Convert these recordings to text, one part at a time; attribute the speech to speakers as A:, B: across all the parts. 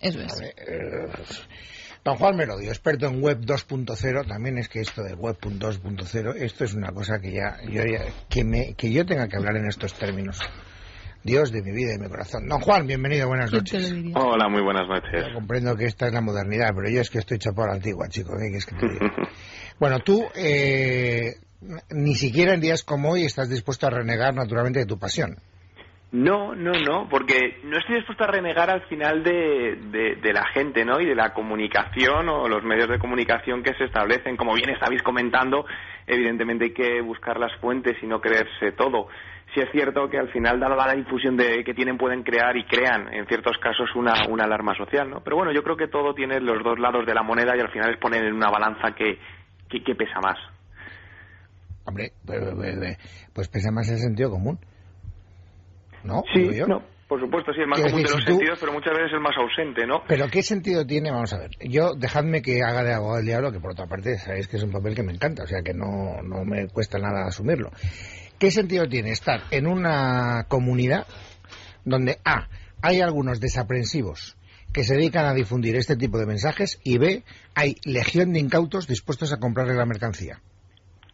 A: Eso es.
B: Eh, Don Juan Merodio, experto en web 2.0, también es que esto de web 2.0, esto es una cosa que ya, yo que, me, que yo tenga que hablar en estos términos. Dios de mi vida y mi corazón. Don Juan, bienvenido, buenas noches.
C: Hola, muy buenas noches.
B: comprendo que esta es la modernidad, pero yo es que estoy chapado a la antigua, chico. bueno, tú eh, ni siquiera en días como hoy estás dispuesto a renegar naturalmente de tu pasión.
C: No, no, no, porque no estoy dispuesto a renegar al final de, de, la gente, ¿no? Y de la comunicación o los medios de comunicación que se establecen. Como bien estabais comentando, evidentemente hay que buscar las fuentes y no creerse todo. Sí es cierto que al final, dada la difusión de, que tienen, pueden crear y crean, en ciertos casos, una, una alarma social, ¿no? Pero bueno, yo creo que todo tiene los dos lados de la moneda y al final es poner en una balanza que, que, pesa más.
B: Hombre, pues, pues pesa más el sentido común. ¿No?
C: Sí, no. Por supuesto, sí, es más común de los sentidos, pero muchas veces es más ausente, ¿no?
B: Pero ¿qué sentido tiene? Vamos a ver. Yo, dejadme que haga de abogado del diablo, que por otra parte sabéis que es un papel que me encanta, o sea que no, no me cuesta nada asumirlo. ¿Qué sentido tiene estar en una comunidad donde A, hay algunos desaprensivos que se dedican a difundir este tipo de mensajes y B, hay legión de incautos dispuestos a comprarle la mercancía?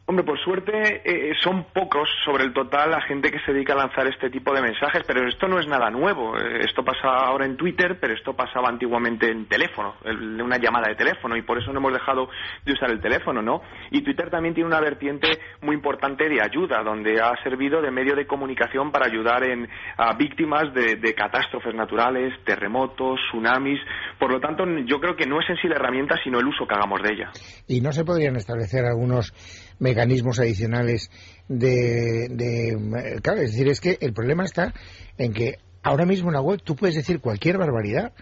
C: Hombre, por suerte eh, son pocos sobre el total la gente que se dedica a lanzar este tipo de mensajes, pero esto no es nada nuevo. Eh, esto pasa ahora en Twitter, pero esto pasaba antiguamente en teléfono, en una llamada de teléfono, y por eso no hemos dejado de usar el teléfono, ¿no? Y Twitter también tiene una vertiente muy importante de ayuda, donde ha servido de medio de comunicación para ayudar en, a víctimas de, de catástrofes naturales, terremotos, tsunamis. Por lo tanto, yo creo que no es en sí la herramienta, sino el uso que hagamos de ella.
B: ¿Y no se podrían establecer algunos mecanismos adicionales de, Claro, es decir, es que el problema está en que ahora mismo en la web tú puedes decir cualquier barbaridad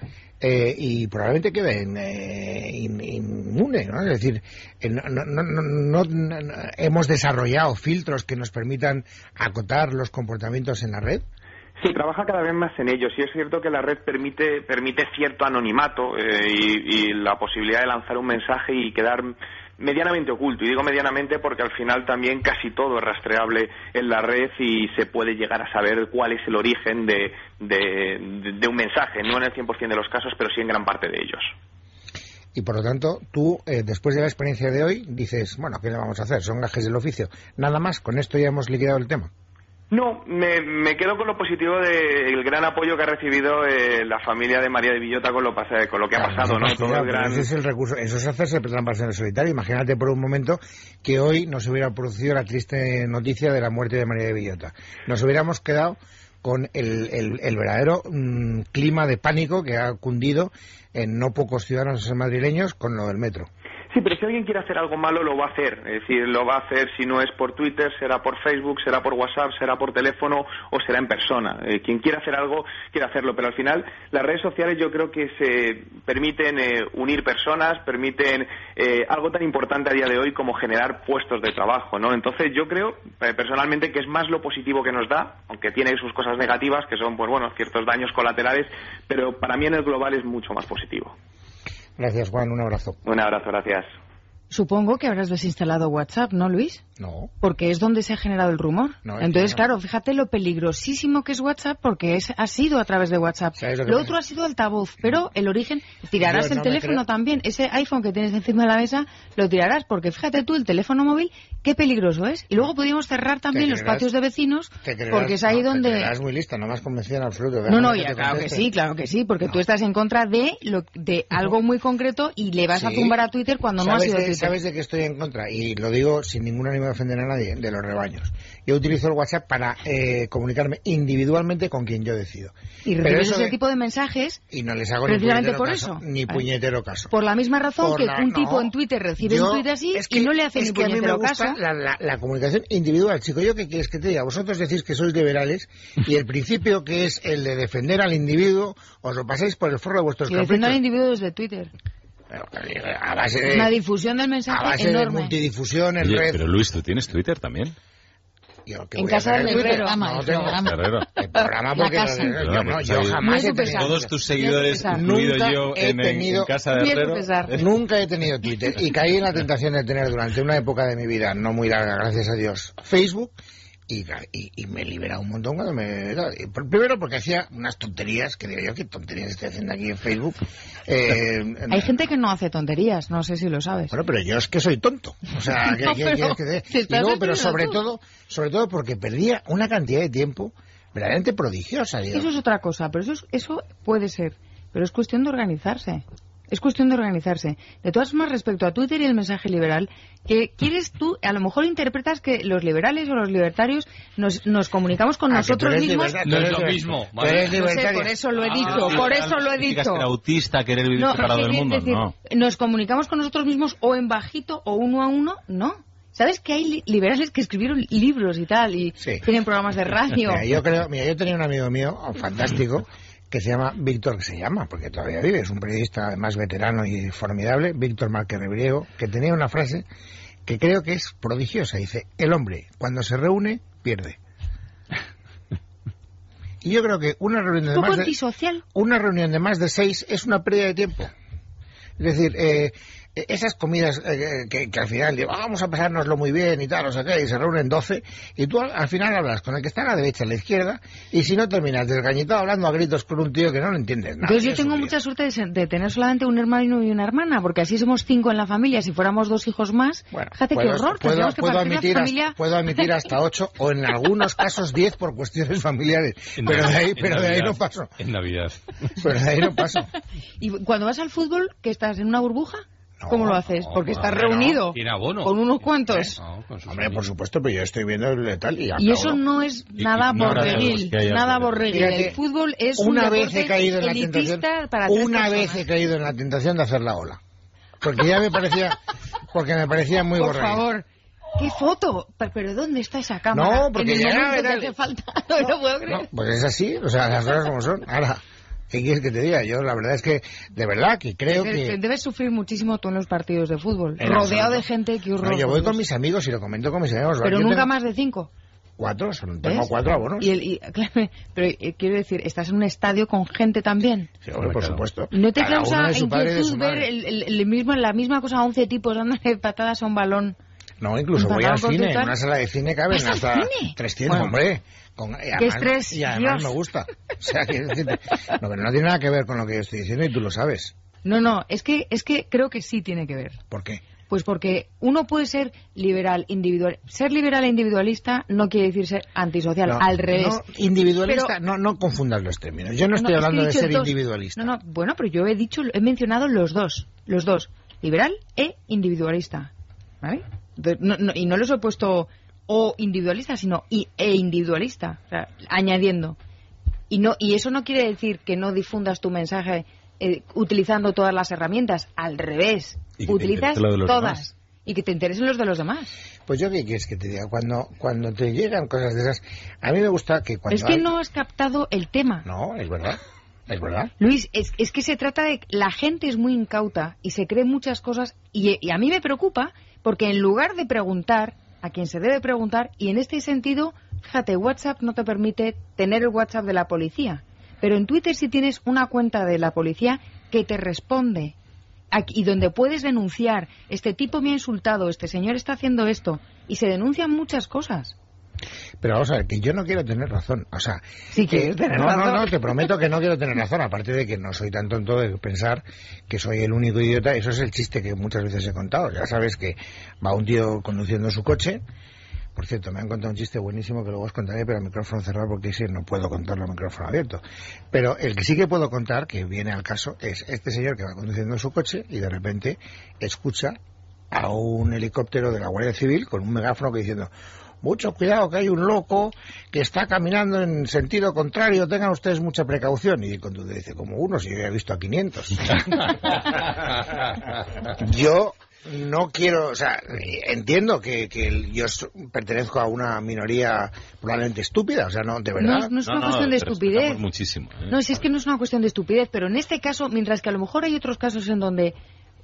B: eh, y probablemente queden eh, inmune, ¿no? Es decir, eh, no, hemos desarrollado filtros que nos permitan acotar los comportamientos en la red.
C: Sí, trabaja cada vez más en ello. Sí es cierto que la red permite, permite cierto anonimato y, y, la posibilidad de lanzar un mensaje y quedar medianamente oculto. Y digo medianamente porque al final también casi todo es rastreable en la red y se puede llegar a saber cuál es el origen de, de, un mensaje. No en el 100% de los casos, pero sí en gran parte de ellos.
B: Y por lo tanto, tú, eh, después de la experiencia de hoy, dices, bueno, ¿qué le vamos a hacer? Son gajes del oficio. Nada más, con esto ya hemos liquidado el tema.
C: No, me, quedo con lo positivo del gran apoyo que ha recibido eh, la familia de María de Villota con lo, con lo que ha pasado, ¿no?
B: Ese es el recurso, eso es hacerse trampas en el solitario. Imagínate por un momento que hoy nos hubiera producido la triste noticia de la muerte de María de Villota. Nos hubiéramos quedado con el, el, verdadero mm, clima de pánico que ha cundido en no pocos ciudadanos madrileños con lo del metro.
C: Sí, pero si alguien quiere hacer algo malo, lo va a hacer. Es decir, lo va a hacer si no es por Twitter, será por Facebook, será por WhatsApp, será por teléfono o será en persona. Eh, quien quiera hacer algo, quiere hacerlo. Pero al final, las redes sociales yo creo que se permiten eh, unir personas, permiten eh, algo tan importante a día de hoy como generar puestos de trabajo, ¿no? Entonces yo creo, personalmente, que es más lo positivo que nos da, aunque tiene sus cosas negativas, que son, pues bueno, ciertos daños colaterales, pero para mí en el global es mucho más positivo.
B: Gracias, Juan. Un abrazo.
C: Un abrazo, gracias.
A: Supongo que habrás desinstalado WhatsApp, ¿no, Luis?
B: No.
A: Porque es donde se ha generado el rumor. Entonces, claro, fíjate lo peligrosísimo que es WhatsApp porque es, ha sido a través de WhatsApp. Lo, otro ha sido altavoz, pero el origen, tirarás el teléfono también. Ese iPhone que tienes encima de la mesa, lo tirarás porque fíjate tú, el teléfono móvil, qué peligroso es. Y luego podríamos cerrar también los patios de vecinos porque es ahí donde...
B: Te muy lista, no más convencido en absoluto.
A: No, no, ya, claro que sí, claro que sí, porque tú estás en contra de, lo, de algo muy concreto y le vas a tumbar a Twitter cuando no ha sido Twitter.
B: ¿Sabes de qué estoy en contra? Y lo digo sin ningún ánimo de ofender a nadie, de los rebaños. Yo utilizo el WhatsApp para eh, comunicarme individualmente con quien yo decido.
A: Y recibes ese tipo de mensajes
B: y no les hago ni puñetero, por caso, eso. ni puñetero caso.
A: Por la misma razón que un tipo en Twitter recibe un tweet así y no le hace ni puñetero caso.
B: La, la, comunicación individual, chico. ¿Yo qué quieres que te diga? Vosotros decís que sois liberales y el principio que es el de defender al individuo os lo pasáis por el forro de vuestros
A: y defender al individuo desde Twitter
B: a base de,
A: una difusión del mensaje
B: a base
A: enorme.
B: de multidifusión en red.
D: Pero Luis, ¿tú tienes Twitter también?
A: en casa del Herrero.
B: No, tengo el programa porque
A: yo,
B: no, yo jamás he tenido
D: todos tus seguidores, incluido yo en, en, casa del Herrero.
B: Nunca he tenido Twitter y caí en la tentación de tener durante una época de mi vida no muy larga, gracias a Dios, Facebook y, y, me libera un montón cuando me... Primero porque hacía unas tonterías, que digo yo, ¿qué tonterías estoy haciendo aquí en Facebook?
A: Eh, Hay gente que no hace tonterías, no sé si lo sabes.
B: Bueno, pero yo es que soy tonto. O sea, que, pero, que, pero sobre todo, sobre todo porque perdía una cantidad de tiempo verdaderamente prodigiosa.
A: Eso es otra cosa, pero eso, eso puede ser. Pero es cuestión de organizarse. Es cuestión de organizarse. De todas formas, respecto a Twitter y el mensaje liberal, que quieres tú, a lo mejor interpretas que los liberales o los libertarios nos, nos comunicamos con ah, nosotros mismos.
D: No es lo mismo.
A: por eso lo he ah, dicho, por eso lo he dicho.
D: autista, querer vivir separado del mundo, no.
A: Nos comunicamos con nosotros mismos o en bajito o uno a uno, no. ¿Sabes que hay liberales que escribieron libros y tal y tienen programas de radio?
B: yo creo, mira, yo tenía un amigo mío fantástico que se llama Víctor, que se llama, porque todavía vive, es un periodista además veterano y formidable, Víctor Márquez Rebriego, que tenía una frase que creo que es prodigiosa. Dice, el hombre, cuando se reúne, pierde. Y yo creo que una reunión de más de, una reunión de más de seis es una pérdida de tiempo. Es decir, eh, esas comidas eh, que, al final digo, vamos a pasárnoslo muy bien y tal, o sea, que y se reúnen 12, y tú al, final hablas con el que está a la derecha, a la izquierda, y si no terminas desgañitado hablando a gritos con un tío que no lo entiendes nada.
A: Entonces yo tengo mucha suerte de, tener solamente un hermano y una hermana, porque así somos cinco en la familia, si fuéramos dos hijos más, fíjate qué horror,
B: puedo, puedo admitir, hasta, puedo admitir hasta ocho, o en algunos casos diez por cuestiones familiares, pero de ahí, pero de ahí no paso.
D: En Navidad.
B: Pero de ahí no paso.
A: ¿Y cuando vas al fútbol, que estás en una burbuja? ¿Cómo lo haces? Porque estás reunido con unos cuantos.
B: Hombre, por supuesto, pero yo estoy viendo el tal y
A: Y eso no es nada borreguil, nada borreguil. El fútbol es
B: una
A: un
B: vez he caído en la tentación, Una vez he caído en la tentación de hacer la ola. Porque ya me parecía, porque me parecía muy borreguil.
A: Por favor. ¿Qué foto? ¿Pero dónde está esa cámara?
B: No, porque ya...
A: Que te falta, no, no puedo creer. No,
B: pues es así, o sea, las cosas como son. Ahora, ¿Qué quieres que te diga? Yo la verdad es que, de verdad, que creo que...
A: Debes sufrir muchísimo tú en los partidos de fútbol, rodeado de gente que horror.
B: yo voy con mis amigos y lo comento con mis amigos.
A: Pero nunca más de cinco.
B: Cuatro, son, tengo cuatro abonos.
A: Y el, pero eh, quiero decir, ¿estás en un estadio con gente también?
B: Sí, por supuesto.
A: ¿No te causa inquietud ver el, mismo, la misma cosa a 11 tipos dándole patadas a un balón?
B: No, incluso voy al cine. En una sala de cine caben hasta 300, hombre. Con, y
A: además, estrés,
B: y además me gusta. O sea, que, no, no tiene nada que ver con lo que yo estoy diciendo y tú lo sabes.
A: No, no, es que, es que creo que sí tiene que ver.
B: ¿Por qué?
A: Pues porque uno puede ser liberal, individual. Ser liberal e individualista no quiere decir ser antisocial, al revés.
B: No, individualista, no, no confundas los términos. Yo no, estoy hablando de ser individualista.
A: No, no, bueno, pero yo he dicho, he mencionado los dos, los dos, liberal e individualista. ¿Vale? y no los he puesto o individualista, sino y, e individualista, añadiendo. Y, no, y eso no quiere decir que no difundas tu mensaje eh, utilizando todas las herramientas, al revés, utilizas todas. Y que te interesen los de los demás.
B: Pues yo qué quieres que te diga, cuando, cuando te llegan cosas de esas, a mí me gusta que cuando...
A: Es que no has captado el tema.
B: No, es verdad. Es verdad.
A: Luis, es, es, que se trata de... La gente es muy incauta y se cree muchas cosas y, y a mí me preocupa porque en lugar de preguntar, a quien se debe preguntar y en este sentido, fíjate, WhatsApp no te permite tener el WhatsApp de la policía, pero en Twitter sí tienes una cuenta de la policía que te responde y donde puedes denunciar, este tipo me ha insultado, este señor está haciendo esto, y se denuncian muchas cosas.
B: Pero vamos a ver, que yo no quiero tener razón. O sea,
A: sí que,
B: no, no, no, te prometo que no quiero tener razón. Aparte de que no soy tan tonto de pensar que soy el único idiota. Eso es el chiste que muchas veces he contado. Ya sabes que va un tío conduciendo su coche. Por cierto, me han contado un chiste buenísimo que luego os contaré, pero el micrófono cerrado porque sí, no puedo contarlo al micrófono abierto. Pero el que sí que puedo contar, que viene al caso, es este señor que va conduciendo su coche y de repente escucha a un helicóptero de la Guardia Civil con un megáfono que diciendo mucho cuidado que hay un loco que está caminando en sentido contrario, tengan ustedes mucha precaución. Y cuando dice, como uno, si yo he visto a 500. yo no quiero, o sea, entiendo que, que, yo pertenezco a una minoría probablemente estúpida, o sea, no, de verdad.
A: No, es una cuestión de estupidez.
D: Muchísimo, ¿eh?
A: No, si es que no es una cuestión de estupidez, pero en este caso, mientras que a lo mejor hay otros casos en donde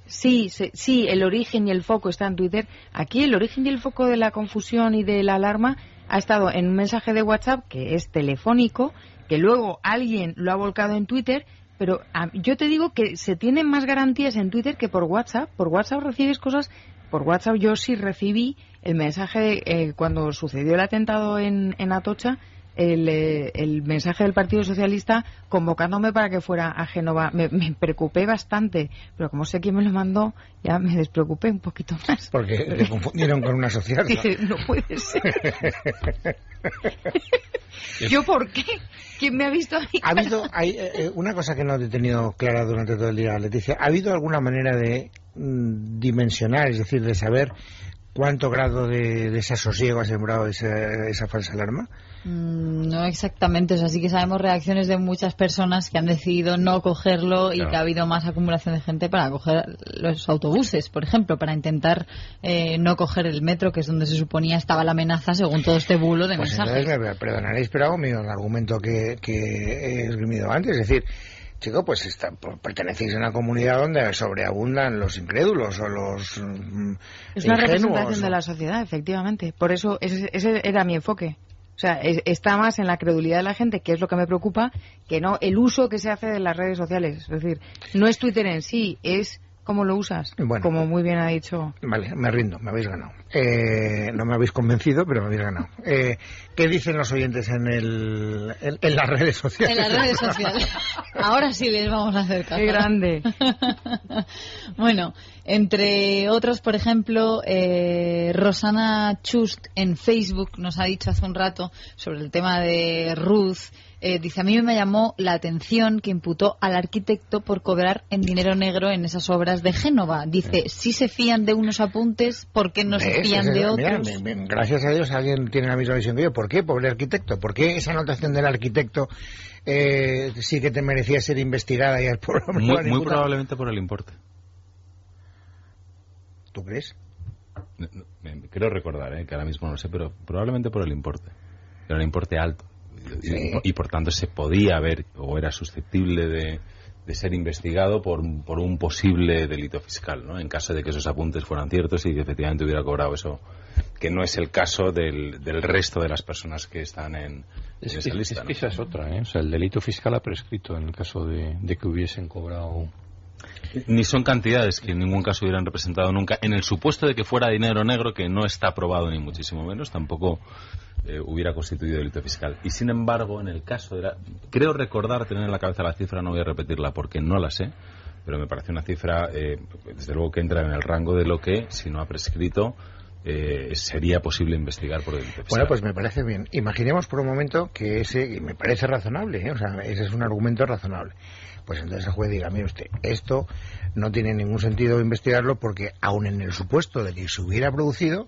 A: Sí, sí, el origen y el foco está en Twitter. Aquí el origen y el foco de la confusión y de la alarma ha estado en un mensaje de WhatsApp que es telefónico, que luego alguien lo ha volcado en Twitter, pero yo te digo que se tienen más garantías en Twitter que por WhatsApp. Por WhatsApp recibes cosas por WhatsApp yo sí recibí el mensaje eh, cuando sucedió el atentado en, en Atocha eh, el, mensaje del Partido Socialista convocándome para que fuera a Génova. Me, preocupé bastante, pero como sé quién me lo mandó, ya me despreocupé un poquito más.
B: Porque le confundieron con una social.
A: no puede ser. ¿Yo por qué? ¿Quién me ha visto ahí?
B: Ha habido hay, eh, eh, una cosa que no he tenido clara durante todo el día, Leticia. ¿Ha habido alguna manera de mm, dimensionar, es decir, de saber cuánto grado de desasosiego ha sembrado esa, esa falsa alarma?
E: Mm, no exactamente, o sea, sí que sabemos reacciones de muchas personas que han decidido no cogerlo y que ha habido más acumulación de gente para coger los autobuses, por ejemplo, para intentar eh, no coger el metro, que es donde se suponía estaba la amenaza según todo este bulo de
B: pues
E: mensajes.
B: Entonces, me perdonaréis, pero hago mi argumento que, que he esgrimido antes, es decir, chico, pues está, pertenecéis a una comunidad donde sobreabundan los incrédulos o los mm,
A: Es una representación de la sociedad, efectivamente. Por eso ese, ese era mi enfoque. O sea, está más en la credulidad de la gente, que es lo que me preocupa, que no el uso que se hace de las redes sociales. Es decir, no es Twitter en sí, es cómo lo usas, como muy bien ha dicho.
B: Vale, me rindo, me habéis ganado. Eh, no me habéis convencido, pero me habéis ganado. Eh, ¿Qué dicen los oyentes en, el, en, las redes sociales?
E: En las redes sociales. Ahora sí les vamos a hacer caso.
A: Qué grande.
E: bueno, entre otros, por ejemplo, eh, Rosana Chust en Facebook nos ha dicho hace un rato sobre el tema de Ruth eh, dice, a mí me llamó la atención que imputó al arquitecto por cobrar en dinero negro en esas obras de Génova. Dice, si se fían de unos apuntes, ¿por qué no se fían de otros?
B: gracias a Dios alguien tiene la misma visión que yo. ¿Por qué, pobre arquitecto? ¿Por qué esa anotación del arquitecto eh, sí que te merecía ser investigada y al
D: Muy, muy probablemente por el importe.
B: ¿Tú crees?
D: Creo recordar, eh, que ahora mismo no sé, pero probablemente por el importe. Era un importe alto y, por tanto se podía haber o era susceptible de, ser investigado por, por, un posible delito fiscal, ¿no? En caso de que esos apuntes fueran ciertos y que efectivamente hubiera cobrado eso, que no es el caso del, del resto de las personas que están en, esa lista.
F: Es que esa es otra, ¿eh? O sea, el delito fiscal ha prescrito en el caso de, de que hubiesen cobrado
D: ni son cantidades que en ningún caso hubieran representado nunca. En el supuesto de que fuera dinero negro, que no está aprobado ni muchísimo menos, tampoco eh, hubiera constituido delito fiscal. Y sin embargo, en el caso de la. Creo recordar tener en la cabeza la cifra, no voy a repetirla porque no la sé, pero me parece una cifra, eh, desde luego, que entra en el rango de lo que, si no ha prescrito, eh, sería posible investigar por delito fiscal.
B: Bueno, pues me parece bien. Imaginemos por un momento que ese, me parece razonable, o sea, ese es un argumento razonable. Pues entonces el juez diga, mire usted, esto no tiene ningún sentido investigarlo porque aun en el supuesto de que se hubiera producido,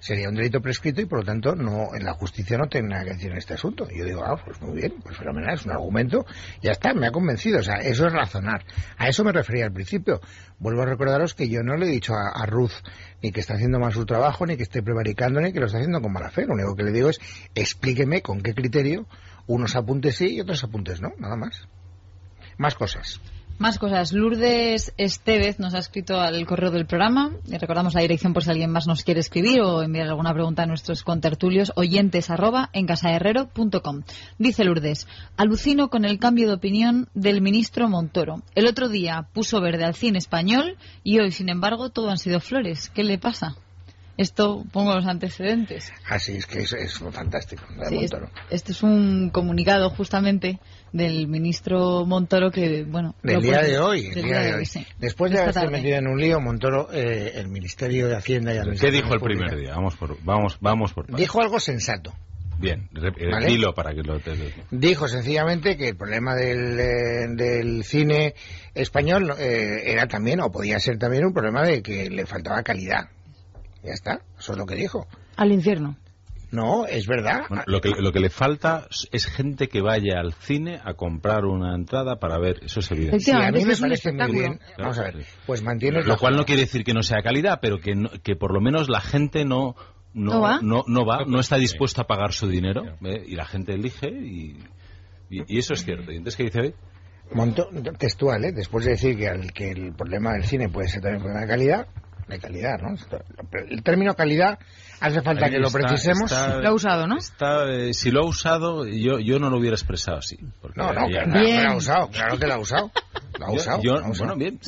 B: sería un delito prescrito y por lo tanto no en la justicia no tiene nada que decir en este asunto. Y yo digo, ah, pues muy bien, pues fenomenal, es un argumento, ya está, me ha convencido, o sea, eso es razonar. A eso me refería al principio. Vuelvo a recordaros que yo no le he dicho a, Ruth ni que está haciendo mal su trabajo, ni que esté prevaricando, ni que lo está haciendo con mala fe. Lo único que le digo es, explíqueme con qué criterio unos apuntes sí y otros apuntes no, nada más. Más cosas.
E: Más cosas. Lourdes Estevez nos ha escrito al correo del programa. Le recordamos la dirección por si alguien más nos quiere escribir o enviar alguna pregunta a nuestros contertulios oyentes arroba en casaherrero.com. Dice Lourdes, alucino con el cambio de opinión del ministro Montoro. El otro día puso verde al cine español y hoy, sin embargo, todo han sido flores. ¿Qué le pasa? Esto pongo los antecedentes.
B: Así es que es, fantástico.
E: Este es un comunicado justamente del ministro Montoro que, bueno...
B: Del día de hoy. Después de haberse metido en un lío, Montoro, eh, el Ministerio de Hacienda y
D: ¿Qué dijo el primer día? Vamos por, vamos, vamos por
B: Dijo algo sensato.
D: Bien, dilo para que lo te...
B: Dijo sencillamente que el problema del, eh, del cine español eh, era también, o podía ser también, un problema de que le faltaba calidad. Ya está, eso es lo que dijo.
A: Al infierno.
B: No, es verdad.
D: lo, que, lo que le falta es gente que vaya al cine a comprar una entrada para ver, eso es evidente.
B: Sí, a mí me parece muy bien. Vamos a ver, pues mantiene...
D: Lo cual no quiere decir que no sea calidad, pero que, que por lo menos la gente no... No, va? No, va, no está dispuesta a pagar su dinero ¿eh? y la gente elige y, y, eso es cierto. ¿Y entonces qué dice hoy?
B: Monto, textual, ¿eh? después de decir que, que el problema del cine puede ser también un problema de calidad, de calidad, ¿no? El término calidad hace falta que lo precisemos.
A: lo ha usado, ¿no?
D: Eh, si lo ha usado, yo, yo no lo hubiera expresado así.
B: No, no, claro, que lo ha usado, claro que lo ha usado. Lo ha usado,
D: Bueno, bien.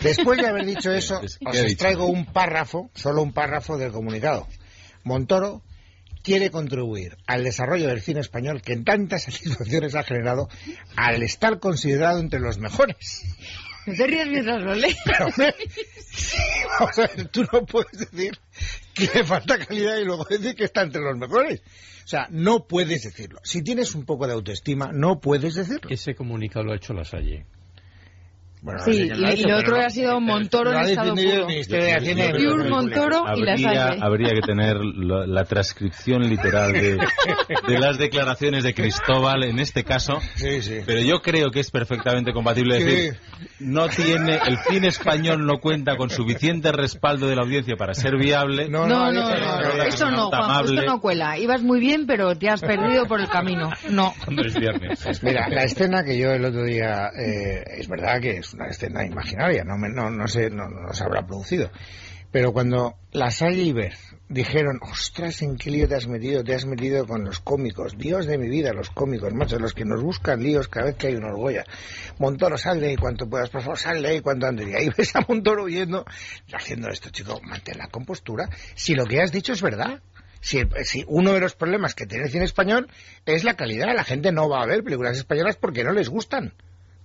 B: Después de haber dicho eso, os traigo un párrafo, solo un párrafo del comunicado. Montoro quiere contribuir al desarrollo del cine español que en tantas satisfacciones ha generado al estar considerado entre los mejores.
A: ¿No te ríes mientras lo lees?
B: vamos a ver, tú no puedes decir que le falta calidad y luego decir que está entre los mejores. O sea, no puedes decirlo. Si tienes un poco de autoestima, no puedes decirlo.
F: Ese comunicado lo ha hecho la Salle
A: sí, y, lo otro ha sido Montoro en estado puro. Pure Montoro y la Salle.
D: Habría que tener la, transcripción literal de, las declaraciones de Cristóbal en este caso.
B: Sí, sí.
D: Pero yo creo que es perfectamente compatible decir, no tiene, el cine español no cuenta con suficiente respaldo de la audiencia para ser viable.
A: No, no, no, eso no, Juan, esto no cuela. Ibas muy bien, pero te has perdido por el camino. No.
D: es viernes.
B: Mira, la escena que yo el otro día, eh, es verdad que es una escena imaginaria, no, no, no, sé, no, no, se habrá producido. Pero cuando La Salle y dijeron, ostras, ¿en qué lío te has metido? Te has metido con los cómicos, Dios de mi vida, los cómicos, macho, los que nos buscan líos cada vez que hay una orgolla. Montoro, sal de ahí cuanto puedas, por favor, sal de ahí cuanto antes. Y ahí ves a Montoro huyendo, haciendo esto, chico, mantén la compostura. Si lo que has dicho es verdad, si, si, uno de los problemas que tiene el cine español es la calidad, la gente no va a ver películas españolas porque no les gustan.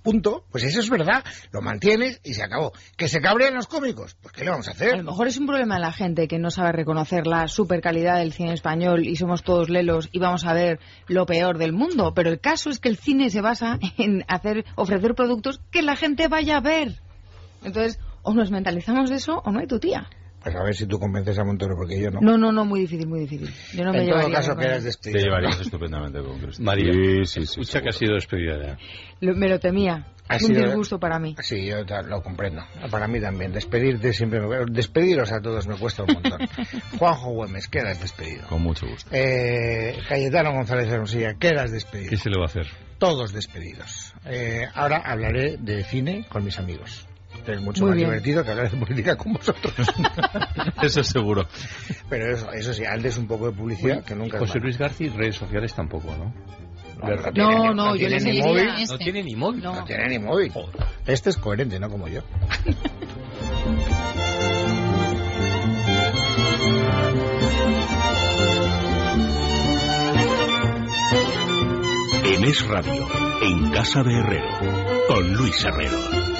B: Punto. Pues eso es verdad. Lo mantienes y se acabó. ¿Que se cabrean los cómicos? Pues ¿qué le vamos a hacer?
A: A lo mejor es un problema de la gente que no sabe reconocer la super calidad del cine español y somos todos lelos y vamos a ver lo peor del mundo. Pero el caso es que el cine se basa en hacer, ofrecer productos que la gente vaya a ver. Entonces, o nos mentalizamos de eso o no hay tu tía.
B: Pues a ver si tú convences a Montoro, porque yo no.
A: No, no, no, muy difícil, muy difícil. Yo no
B: en
A: me
B: todo caso, quedas despedida.
D: Te llevarías estupendamente con Cristina.
F: María,
D: sí, sí, sí,
F: escucha que ha sido despedida
A: ya. me lo temía. Es un disgusto para mí.
B: Sí, yo lo comprendo. Para mí también. Despedirte siempre me... Despediros a todos me cuesta un montón. Juanjo Güemes, quedas despedido.
D: Con mucho gusto.
B: Eh, Cayetano González Hermosilla, quedas despedido.
F: ¿Qué se le va a hacer?
B: Todos despedidos. Eh, ahora hablaré de cine con mis amigos es mucho más divertido que hablar de política con vosotros.
D: eso seguro.
B: Pero eso, eso sí, antes un poco de publicidad que nunca.
F: José Luis García, redes sociales tampoco, ¿no?
A: No, no, yo le
F: ni móvil. No tiene ni móvil.
B: No, tiene ni móvil. Este es coherente, no como yo.
G: en Es Radio, en Casa de Herrero, con Luis Herrero.